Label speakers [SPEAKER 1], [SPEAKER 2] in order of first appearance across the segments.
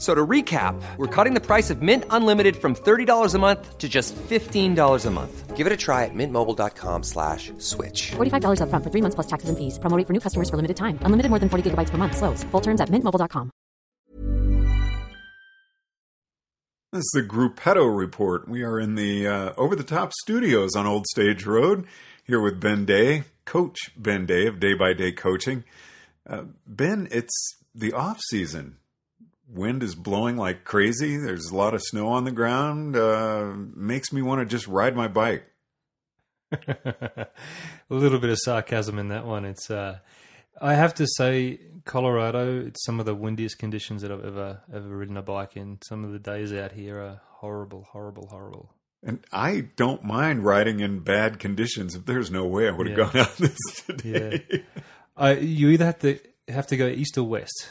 [SPEAKER 1] F- So to recap, we're cutting the price of Mint Unlimited from $30 a month to just $15 a month.
[SPEAKER 2] Give it a try at mintmobile.com slash switch.
[SPEAKER 3] $45 upfront for three months plus taxes and fees. Promo rate for new customers for limited time. Unlimited more than 40 gigabytes per month. Slows. Full terms at mintmobile.com.
[SPEAKER 4] This is the Gruppetto Report. We are in the uh, over the top studios on Old Stage Road here with Ben Day, Coach Ben Day of Day by Day Coaching. Uh, ben, it's the off season. Wind is blowing like crazy. There's a lot of snow on the ground. Uh, makes me want to just ride my bike.
[SPEAKER 5] a little bit of sarcasm in that one. It's uh, I have to say, Colorado. It's some of the windiest conditions that I've ever ever ridden a bike in. Some of the days out here are horrible, horrible, horrible.
[SPEAKER 4] And I don't mind riding in bad conditions. If there's no way I would have
[SPEAKER 5] Yeah.
[SPEAKER 4] gone out this today.
[SPEAKER 5] Yeah, I, you either have to have to go east or west.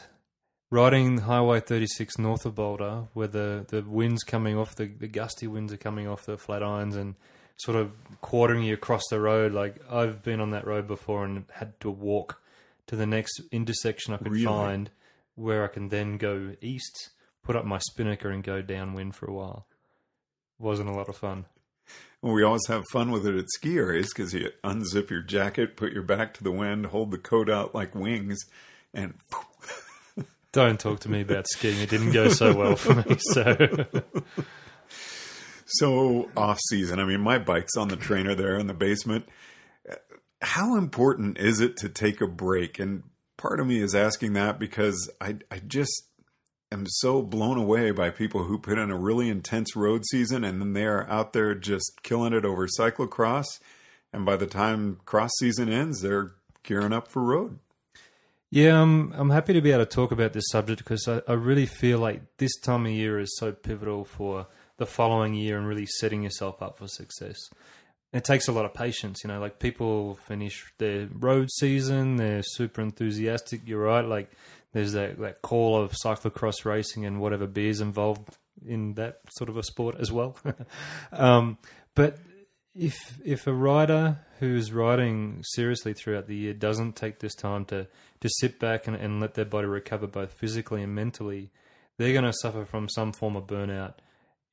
[SPEAKER 5] Riding Highway 36 north of Boulder, where the, the winds coming off, the, the gusty winds are coming off the Flatirons and sort of quartering you across the road. Like I've been on that road before and had to walk to the next intersection I could
[SPEAKER 4] Really?
[SPEAKER 5] find where I can then go east, put up my spinnaker and go downwind for a while. Wasn't a lot of fun.
[SPEAKER 4] Well, we always have fun with it at ski areas because you unzip your jacket, put your back to the wind, hold the coat out like wings, and
[SPEAKER 5] Don't talk to me about skiing. It didn't go so well for me. So
[SPEAKER 4] so off season. I mean, my bike's on the trainer there in the basement. How important is it to take a break? And part of me is asking that because I, I just am so blown away by people who put in a really intense road season and then they are out there just killing it over cyclocross. And by the time cross season ends, they're gearing up for road.
[SPEAKER 5] Yeah, I'm I'm happy to be able to talk about this subject because I, I really feel like this time of year is so pivotal for the following year and really setting yourself up for success. It takes a lot of patience, you know. Like people finish their road season, they're super enthusiastic. You're right, like there's that that call of cyclocross racing and whatever beers involved in that sort of a sport as well. um, but if if a rider who's riding seriously throughout the year doesn't take this time to to sit back and, and let their body recover both physically and mentally, they're going to suffer from some form of burnout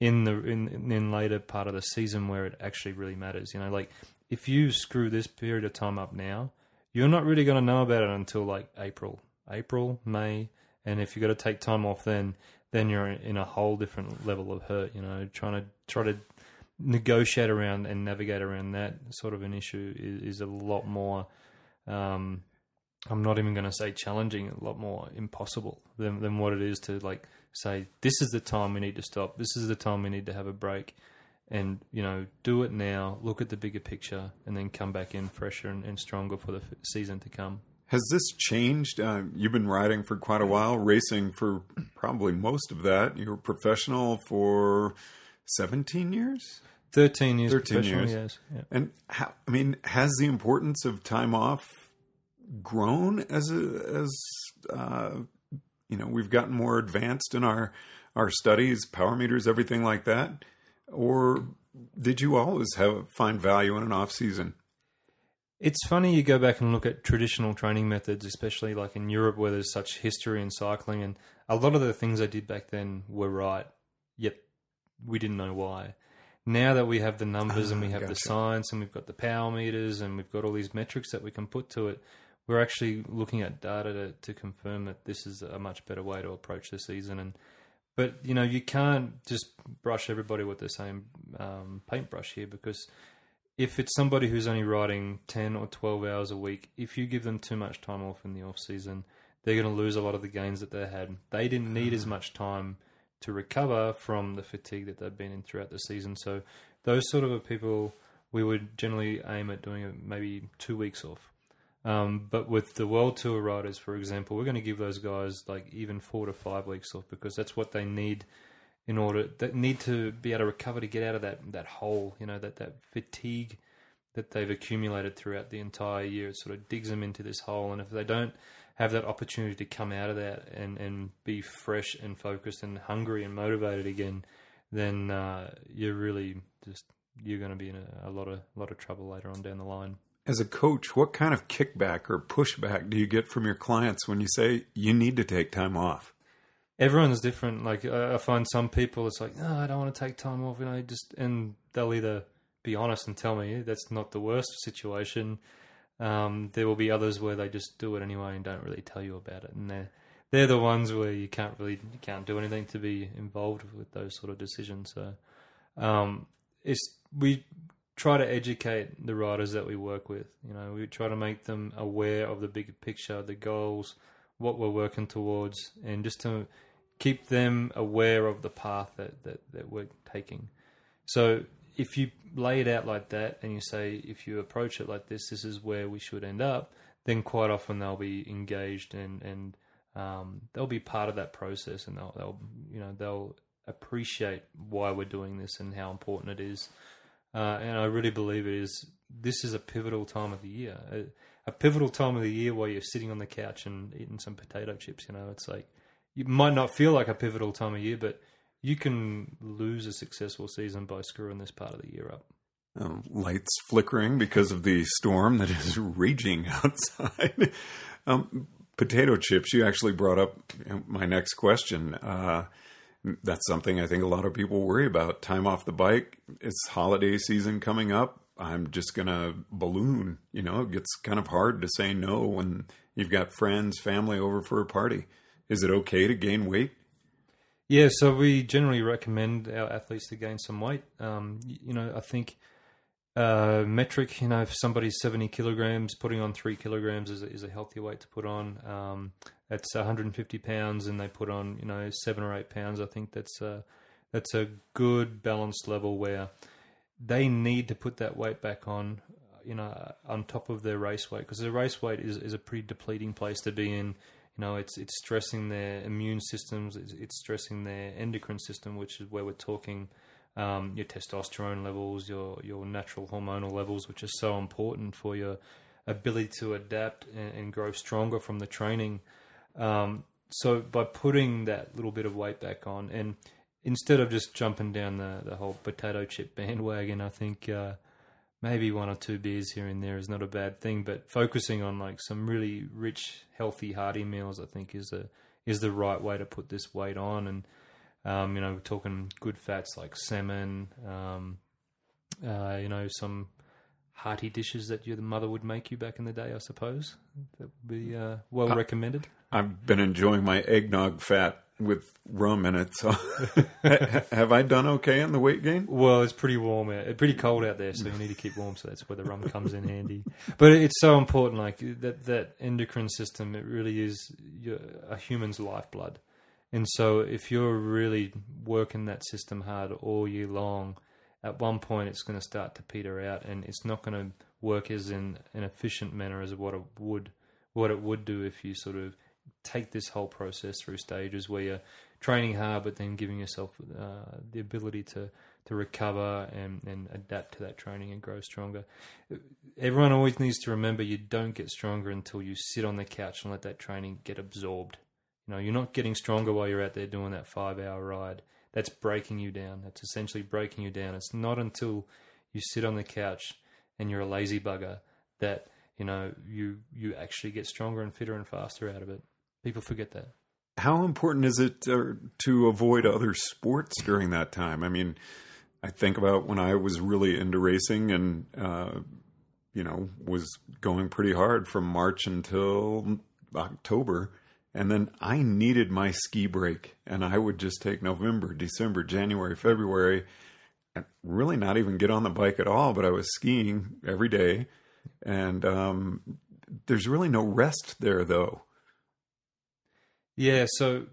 [SPEAKER 5] in the in in later part of the season where it actually really matters. You know, like if you screw this period of time up now, you're not really going to know about it until like April, April, May, and if you've got to take time off then, then you're in a whole different level of hurt. You know, trying to try to negotiate around and navigate around that sort of an issue is, is a lot more. Um, I'm not even going to say challenging, a lot more impossible than than what it is to like say this is the time we need to stop. This is the time we need to have a break, and you know do it now. Look at the bigger picture, and then come back in fresher and, and stronger for the season to come.
[SPEAKER 4] Has this changed? Uh, you've been riding for quite a while, racing for probably most of that. You were professional for 17 years?
[SPEAKER 5] Thirteen years,
[SPEAKER 4] 13
[SPEAKER 5] professional,
[SPEAKER 4] years.
[SPEAKER 5] Yeah.
[SPEAKER 4] And how, I mean, has the importance of time off grown as a, as uh, you know we've gotten more advanced in our our studies, power meters, everything like that, or did you always have find value in an off season?
[SPEAKER 5] It's funny you go back and look at traditional training methods, especially like in Europe where there's such history in cycling, and a lot of the things I did back then were right, yet we didn't know why. Now that we have the numbers and we
[SPEAKER 4] Ah,
[SPEAKER 5] have the
[SPEAKER 4] gotcha.
[SPEAKER 5] science and we've got the power meters and we've got all these metrics that we can put to it, we're actually looking at data to, to confirm that this is a much better way to approach the season. And but you know you can't just brush everybody with the same um, paintbrush here because if it's somebody who's only riding 10 or 12 hours a week, if you give them too much time off in the off season, they're going to lose a lot of the gains that they had. They didn't need as much time to recover from the fatigue that they've been in throughout the season. So those sort of people, we would generally aim at doing maybe two weeks off. Um, but with the World Tour riders, for example, we're going to give those guys like even four to five weeks off because that's what they need in order that need to be able to recover to get out of that that hole. You know that that fatigue that they've accumulated throughout the entire year. It sort of digs them into this hole, and if they don't have that opportunity to come out of that and and be fresh and focused and hungry and motivated again, then uh, you're really just you're going to be in a, a lot of a lot of trouble later on down the line.
[SPEAKER 4] As a coach, what kind of kickback or pushback do you get from your clients when you say you need to take time off?
[SPEAKER 5] Everyone's different. Like I find some people, it's like, no, I don't want to take time off, you know, just and they'll either be honest and tell me that's not the worst situation. Um, there will be others where they just do it anyway and don't really tell you about it, and they're they're the ones where you can't really you can't do anything to be involved with those sort of decisions. So um, it's we try to educate the riders that we work with. You know, we try to make them aware of the bigger picture, the goals, what we're working towards, and just to keep them aware of the path that, that, that we're taking. So if you lay it out like that and you say, if you approach it like this, this is where we should end up, then quite often they'll be engaged and, and um, they'll be part of that process and they'll, they'll, you know, they'll appreciate why we're doing this and how important it is. Uh, and I really believe it is. This is a pivotal time of the year, a, a, pivotal time of the year while you're sitting on the couch and eating some potato chips. You know, it's like you might not feel like a pivotal time of year, but you can lose a successful season by screwing this part of the year up.
[SPEAKER 4] Um, lights flickering because of the storm that is raging outside. um, potato chips. You actually brought up my next question. Uh, that's something I think a lot of people worry about. Time off the bike. It's holiday season coming up. I'm just going to balloon. You know, it gets kind of hard to say no when you've got friends, family over for a party. Is it okay to gain weight?
[SPEAKER 5] Yeah, so we generally recommend our athletes to gain some weight. Um, you know, I think uh, metric, you know, if somebody's 70 kilograms, putting on three kilograms is a, is a healthy weight to put on. Um, that's 150 pounds, and they put on, you know, seven or eight pounds. I think that's a, that's a good balanced level where they need to put that weight back on, you know, on top of their race weight because their race weight is, is a pretty depleting place to be in. You know, it's it's stressing their immune systems, it's, it's stressing their endocrine system, which is where we're talking um, your testosterone levels, your your natural hormonal levels, which are so important for your ability to adapt and, and grow stronger from the training. Um, so by putting that little bit of weight back on, and instead of just jumping down the, the whole potato chip bandwagon, I think uh, maybe one or two beers here and there is not a bad thing. But focusing on like some really rich, healthy, hearty meals, I think is a is the right way to put this weight on. And um, you know, we're talking good fats like salmon, um, uh, you know, some hearty dishes that your mother would make you back in the day, I suppose. That would be uh, well uh, recommended.
[SPEAKER 4] I've been enjoying my eggnog fat with rum in it. So, have I done okay in the weight gain?
[SPEAKER 5] Well, it's pretty warm, it's pretty cold out there, so you need to keep warm. So that's where the rum comes in handy. But it's so important, like that that endocrine system. It really is your, a human's lifeblood. And so, if you're really working that system hard all year long, at one point it's going to start to peter out, and it's not going to work as in an efficient manner as what it would what it would do if you sort of take this whole process through stages where you're training hard, but then giving yourself uh, the ability to to recover and, and adapt to that training and grow stronger. Everyone always needs to remember you don't get stronger until you sit on the couch and let that training get absorbed. You know, you're not getting stronger while you're out there doing that five hour ride. That's breaking you down. That's essentially breaking you down. It's not until you sit on the couch and you're a lazy bugger that, you know, you you actually get stronger and fitter and faster out of it. People forget that.
[SPEAKER 4] How important is it to, to avoid other sports during that time? I mean, I think about when I was really into racing and, uh, you know, was going pretty hard from March until October and then I needed my ski break, and I would just take November, December, January, February, and really not even get on the bike at all. But I was skiing every day, and um, there's really no rest there, though.
[SPEAKER 5] Yeah, so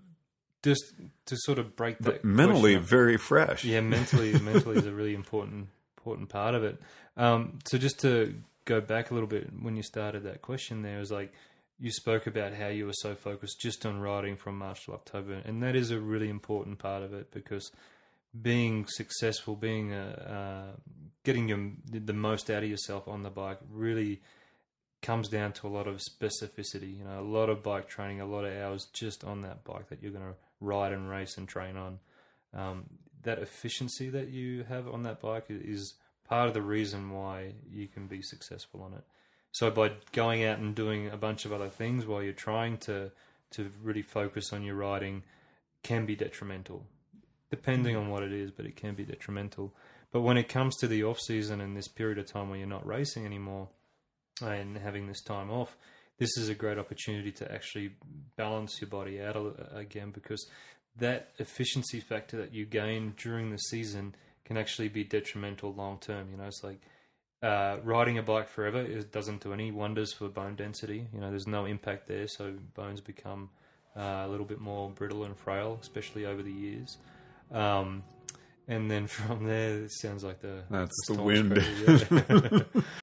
[SPEAKER 5] just to sort of break that
[SPEAKER 4] But mentally, very fresh.
[SPEAKER 5] yeah, mentally, mentally is a really important important part of it. Um, so just to go back a little bit, when you started that question, there was like you spoke about how you were so focused just on writing from March to October, and that is a really important part of it because being successful, being uh, uh, getting your, the most out of yourself on the bike really comes down to a lot of specificity. You know, a lot of bike training, a lot of hours just on that bike that you're going to ride and race and train on. Um, that efficiency that you have on that bike is part of the reason why you can be successful on it. So by going out and doing a bunch of other things while you're trying to to really focus on your riding can be detrimental, depending on what it is. But it can be detrimental. But when it comes to the off season and this period of time where you're not racing anymore and having this time off, this is a great opportunity to actually balance your body out a- again because that efficiency factor that you gain during the season can actually be detrimental long term. You know, it's like uh, riding a bike forever is, doesn't do any wonders for bone density. You know, there's no impact there, so bones become uh, a little bit more brittle and frail, especially over the years. Um, and then from there, it sounds like the
[SPEAKER 4] That's the wind.
[SPEAKER 5] yeah.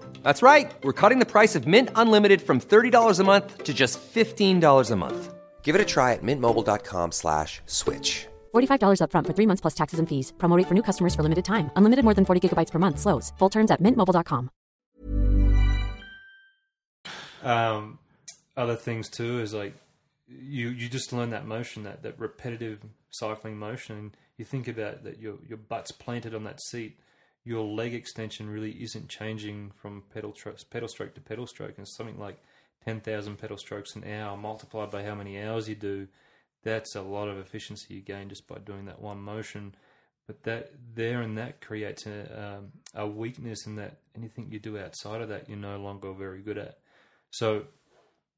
[SPEAKER 1] That's right. We're cutting the price of Mint Unlimited from $30 a month to just $15 a month.
[SPEAKER 2] Give it a try at mintmobile.com slash switch.
[SPEAKER 3] $45 upfront for three months plus taxes and fees. Promo rate for new customers for limited time. Unlimited more than 40 gigabytes per month. Slows. Full terms at mintmobile.com.
[SPEAKER 5] um, other things too is like you you just learn that motion that that repetitive cycling motion and you think about that your your butt's planted on that seat your leg extension really isn't changing from pedal tro- pedal stroke to pedal stroke and something like 10,000 pedal strokes an hour multiplied by how many hours you do that's a lot of efficiency you gain just by doing that one motion. But that there and that creates a, um, a weakness in that anything you do outside of that you're no longer very good at. So,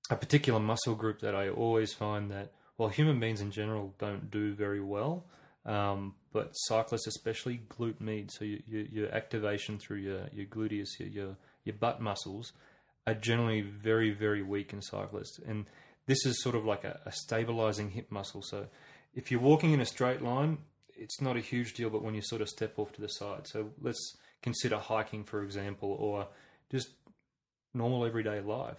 [SPEAKER 5] a particular muscle group that I always find that, well, human beings in general don't do very well, um, but cyclists especially, glute med, so your, your, your activation through your, your gluteus, your, your, your butt muscles, are generally very, very weak in cyclists. And this is sort of like a, a stabilizing hip muscle. So, if you're walking in a straight line, it's not a huge deal, but when you sort of step off to the side. So, let's consider hiking, for example, or just normal everyday life.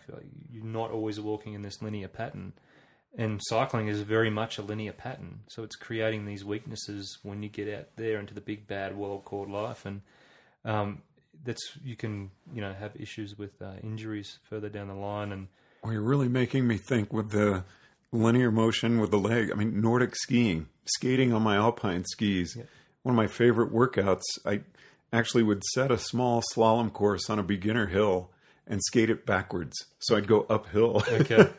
[SPEAKER 5] You're not always walking in this linear pattern. And cycling is very much a linear pattern. So it's creating these weaknesses when you get out there into the big bad world called life. And um, that's you can you know have issues with uh, injuries further down the line. And
[SPEAKER 4] Well, you're really making me think with the linear motion with the leg. I mean, Nordic skiing, skating on my alpine skis. One of my favorite workouts. I actually would set a small slalom course on a beginner hill and skate it backwards. So I'd go uphill.
[SPEAKER 5] okay,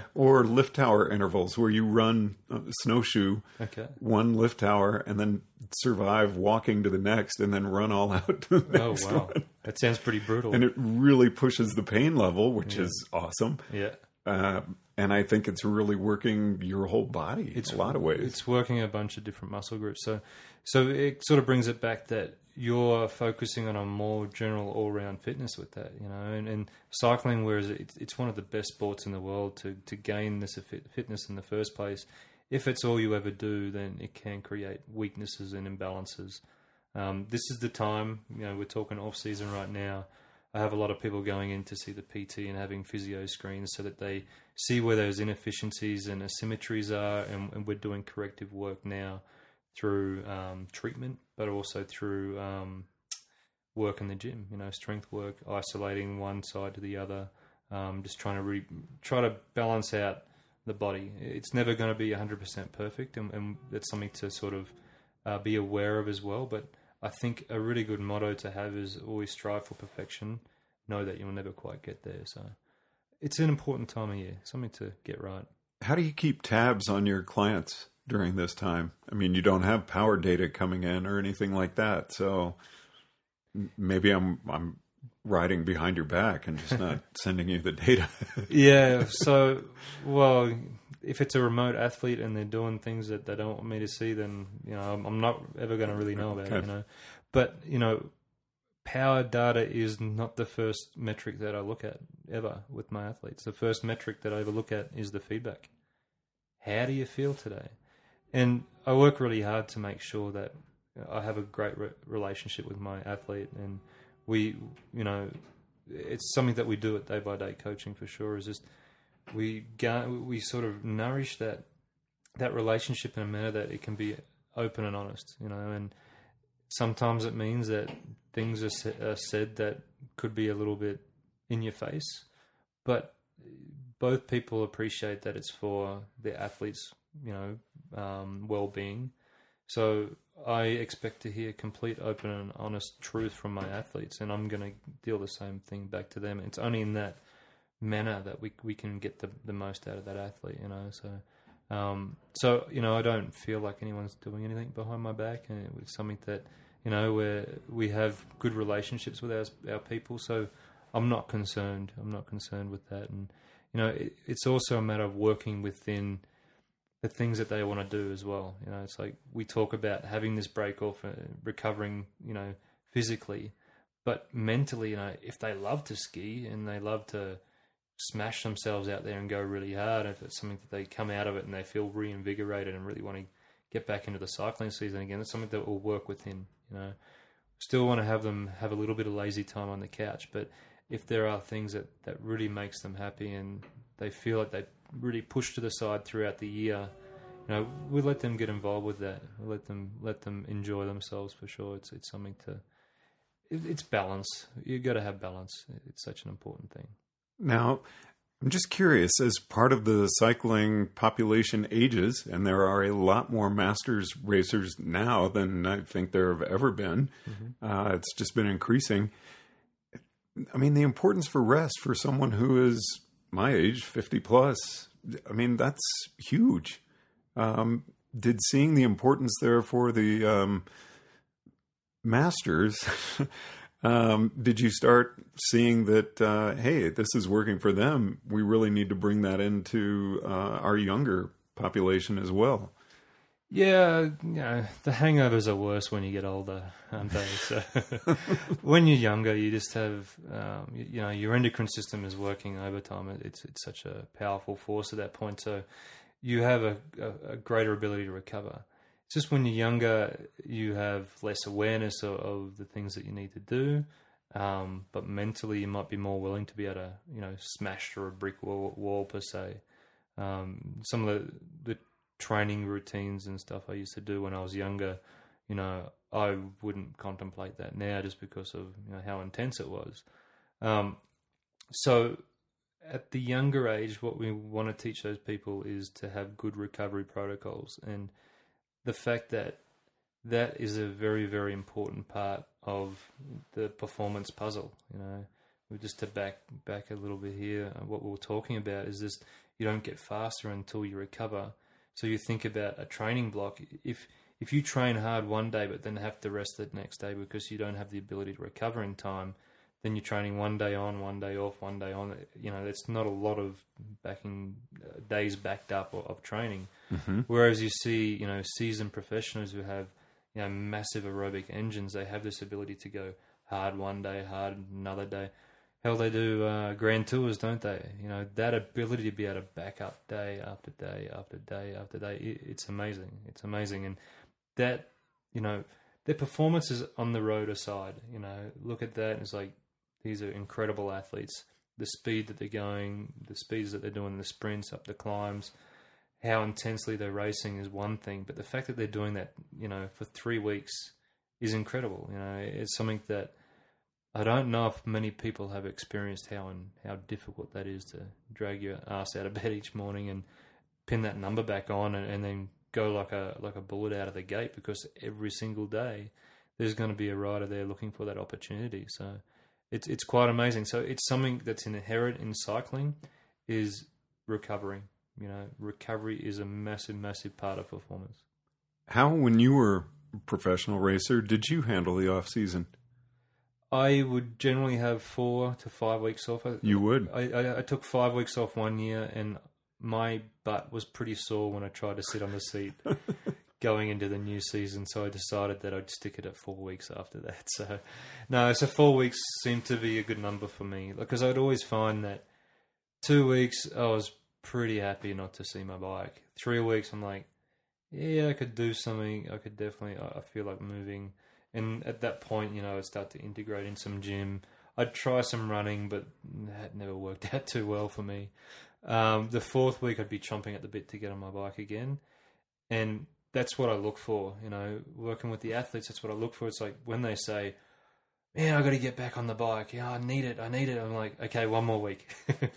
[SPEAKER 4] or lift tower intervals where you run a snowshoe
[SPEAKER 5] okay,
[SPEAKER 4] one lift tower and then survive walking to the next and then run all out to the
[SPEAKER 5] oh wow,
[SPEAKER 4] one.
[SPEAKER 5] that sounds pretty brutal.
[SPEAKER 4] And it really pushes the pain level, which is awesome.
[SPEAKER 5] yeah.
[SPEAKER 4] Uh, and I think it's really working your whole body it's, a lot of ways.
[SPEAKER 5] It's working a bunch of different muscle groups. So, so it sort of brings it back that you're focusing on a more general all-round fitness with that, you know, and, and cycling, whereas it's, it's one of the best sports in the world to, to gain this fit- fitness in the first place. If it's all you ever do, then it can create weaknesses and imbalances. Um, this is the time, you know, we're talking off season right now. I have a lot of people going in to see the PT and having physio screens so that they see where those inefficiencies and asymmetries are, and, and we're doing corrective work now through um, treatment, but also through um, work in the gym. You know, strength work, isolating one side to the other, Um, just trying to re- try to balance out the body. It's never going to be 100% perfect, and, and that's something to sort of uh, be aware of as well. But I think a really good motto to have is always strive for perfection. Know that you'll never quite get there. So it's an important time of year, something to get right.
[SPEAKER 4] How do you keep tabs on your clients during this time? I mean, you don't have power data coming in or anything like that, so maybe I'm I'm riding behind your back and just not sending you the data.
[SPEAKER 5] yeah. So, well, if it's a remote athlete and they're doing things that they don't want me to see, then you know I'm, I'm not ever going to really know about it. You know, but you know, power data is not the first metric that I look at ever with my athletes. The first metric that I ever look at is the feedback. How do you feel today? And I work really hard to make sure that I have a great re- relationship with my athlete, and we, you know, it's something that we do at day by day coaching for sure. Is just we we sort of nourish that that relationship in a manner that it can be open and honest, you know, and sometimes it means that things are, sa- are said that could be a little bit in your face, but both people appreciate that it's for the athletes, you know, um, well-being. So I expect to hear complete, open, and honest truth from my athletes, and I'm going to deal the same thing back to them. It's only in that manner that we we can get the the most out of that athlete, you know. So, um, so you know, I don't feel like anyone's doing anything behind my back, and it was something that you know where we have good relationships with our our people. So I'm not concerned. I'm not concerned with that, and you know, it, it's also a matter of working within the things that they want to do as well. You know, it's like we talk about having this break off, uh, recovering, you know, physically, but mentally, you know, if they love to ski and they love to smash themselves out there and go really hard, if it's something that they come out of it and they feel reinvigorated and really want to get back into the cycling season again, it's something that will work within. You know, still want to have them have a little bit of lazy time on the couch, but if there are things that that really makes them happy and they feel like they really push to the side throughout the year, you know, we let them get involved with that. We let them let them enjoy themselves for sure. It's it's something to. It, it's balance. You got to have balance. It's such an important thing.
[SPEAKER 4] Now, I'm just curious, as part of the cycling population ages, and there are a lot more masters racers now than I think there have ever been, uh, it's just been increasing. I mean, the importance for rest for someone who is my age, 50 plus, I mean, that's huge. Um, did seeing the importance there for the um, masters um, did you start seeing that uh, hey this is working for them we really need to bring that into uh, our younger population as well
[SPEAKER 5] Yeah, the hangovers are worse when you get older, aren't they? So when you're younger, you just have, um, you, you know, your endocrine system is working overtime. It- It's it's such a powerful force at that point. So you have a, a, a greater ability to recover. It's just when you're younger, you have less awareness of, of the things that you need to do. Um, but mentally, you might be more willing to be able to, you know, smash through a brick wall, wall per se. Um, some of the, the training routines and stuff I used to do when I was younger, you know, I wouldn't contemplate that now just because of you know how intense it was. Um, so at the younger age, what we want to teach those people is to have good recovery protocols, and the fact that that is a very very important part of the performance puzzle. You know, just to back back a little bit here. What we we're talking about is just you don't get faster until you recover. So you think about a training block. If if you train hard one day but then have to rest the next day because you don't have the ability to recover in time, then you're training one day on, one day off, one day on. You know, it's not a lot of backing uh, days backed up of, of training. Whereas you see, you know, seasoned professionals who have you know massive aerobic engines, they have this ability to go hard one day, hard another day. Hell, they do uh, grand tours, don't they? You know that ability to be able to back up day after day after day after day. It, it's amazing. It's amazing, and that you know their performances on the road aside. You know, look at that. And it's like these are incredible athletes. The speed that they're going, the speeds that they're doing, the sprints up the climbs, how intensely they're racing is one thing, but the fact that they're doing that, you know, for three weeks is incredible. You know, it's something that I don't know if many people have experienced how and how difficult that is to drag your ass out of bed each morning and pin that number back on and, and then go like a like a bullet out of the gate because every single day there's going to be a rider there looking for that opportunity. So it's it's quite amazing. So it's something that's inherent in cycling is recovery. You know, recovery is a massive, massive part of performance.
[SPEAKER 4] How, when you were a professional racer, did you handle the off season?
[SPEAKER 5] I would generally have four to five weeks off.
[SPEAKER 4] You would.
[SPEAKER 5] I, I, I took five weeks off one year, and my butt was pretty sore when I tried to sit on the seat going into the new season. So I decided that I'd stick it at four weeks after that. So, no, so four weeks seemed to be a good number for me because I'd always find that two weeks I was pretty happy not to see my bike. Three weeks I'm like, yeah, I could do something. I could definitely. I feel like moving, and at that point, you know, I'd start to integrate in some gym. I'd try some running, but that never worked out too well for me. Um, the fourth week, I'd be chomping at the bit to get on my bike again, and that's what I look for. You know, working with the athletes, that's what I look for. It's like when they say, "Man, I got to get back on the bike. Yeah, I need it. I need it." I'm like, "Okay, one more week."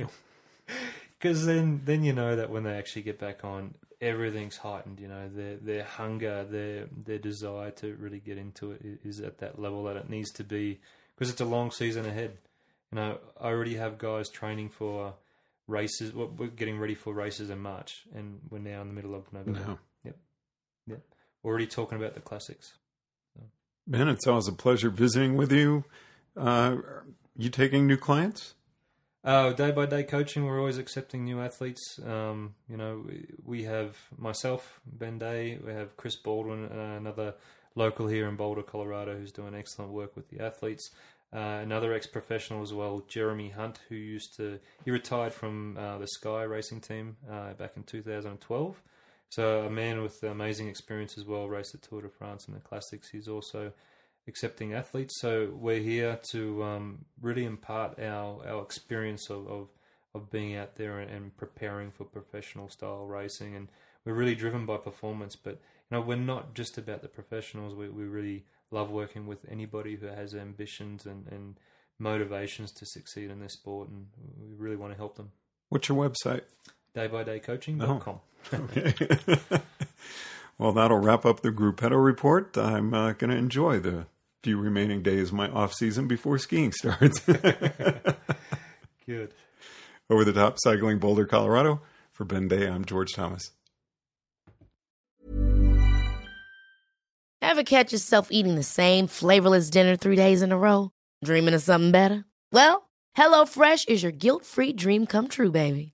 [SPEAKER 5] Because then, then you know that when they actually get back on, everything's heightened. You know, their their hunger, their their desire to really get into it is at that level that it needs to be. Because it's a long season ahead. You know, I already have guys training for races. well, We're getting ready for races in March, and we're now in the middle of November.
[SPEAKER 4] No.
[SPEAKER 5] Already talking about the classics.
[SPEAKER 4] Ben, it's always a pleasure visiting with you. Uh, are you taking new clients?
[SPEAKER 5] Uh, day by day coaching, we're always accepting new athletes. Um, you know, we, we have myself, Ben Day, we have Chris Baldwin, uh, another local here in Boulder, Colorado, who's doing excellent work with the athletes. Uh, another ex professional as well, Jeremy Hunt, who used to, he retired from uh, the Sky racing team uh, back in 2012. So, a man with amazing experience as well, raced the Tour de France and the Classics. He's also accepting athletes. So we're here to um, really impart our, our experience of, of, of being out there and, and preparing for professional style racing. And we're really driven by performance, but you know we're not just about the professionals. We, we really love working with anybody who has ambitions and, and motivations to succeed in this sport, and we really want to help them.
[SPEAKER 4] What's your website?
[SPEAKER 5] Daybydaycoaching.com.
[SPEAKER 4] Okay. well, that'll wrap up the Gruppetto report. I'm uh, going to enjoy the few remaining days of my off season before skiing starts.
[SPEAKER 5] Good.
[SPEAKER 4] Over the top cycling Boulder, Colorado. For Ben Day, I'm George Thomas.
[SPEAKER 6] Ever catch yourself eating the same flavorless dinner three days in a row? Dreaming of something better? Well, HelloFresh is your guilt free dream come true, baby.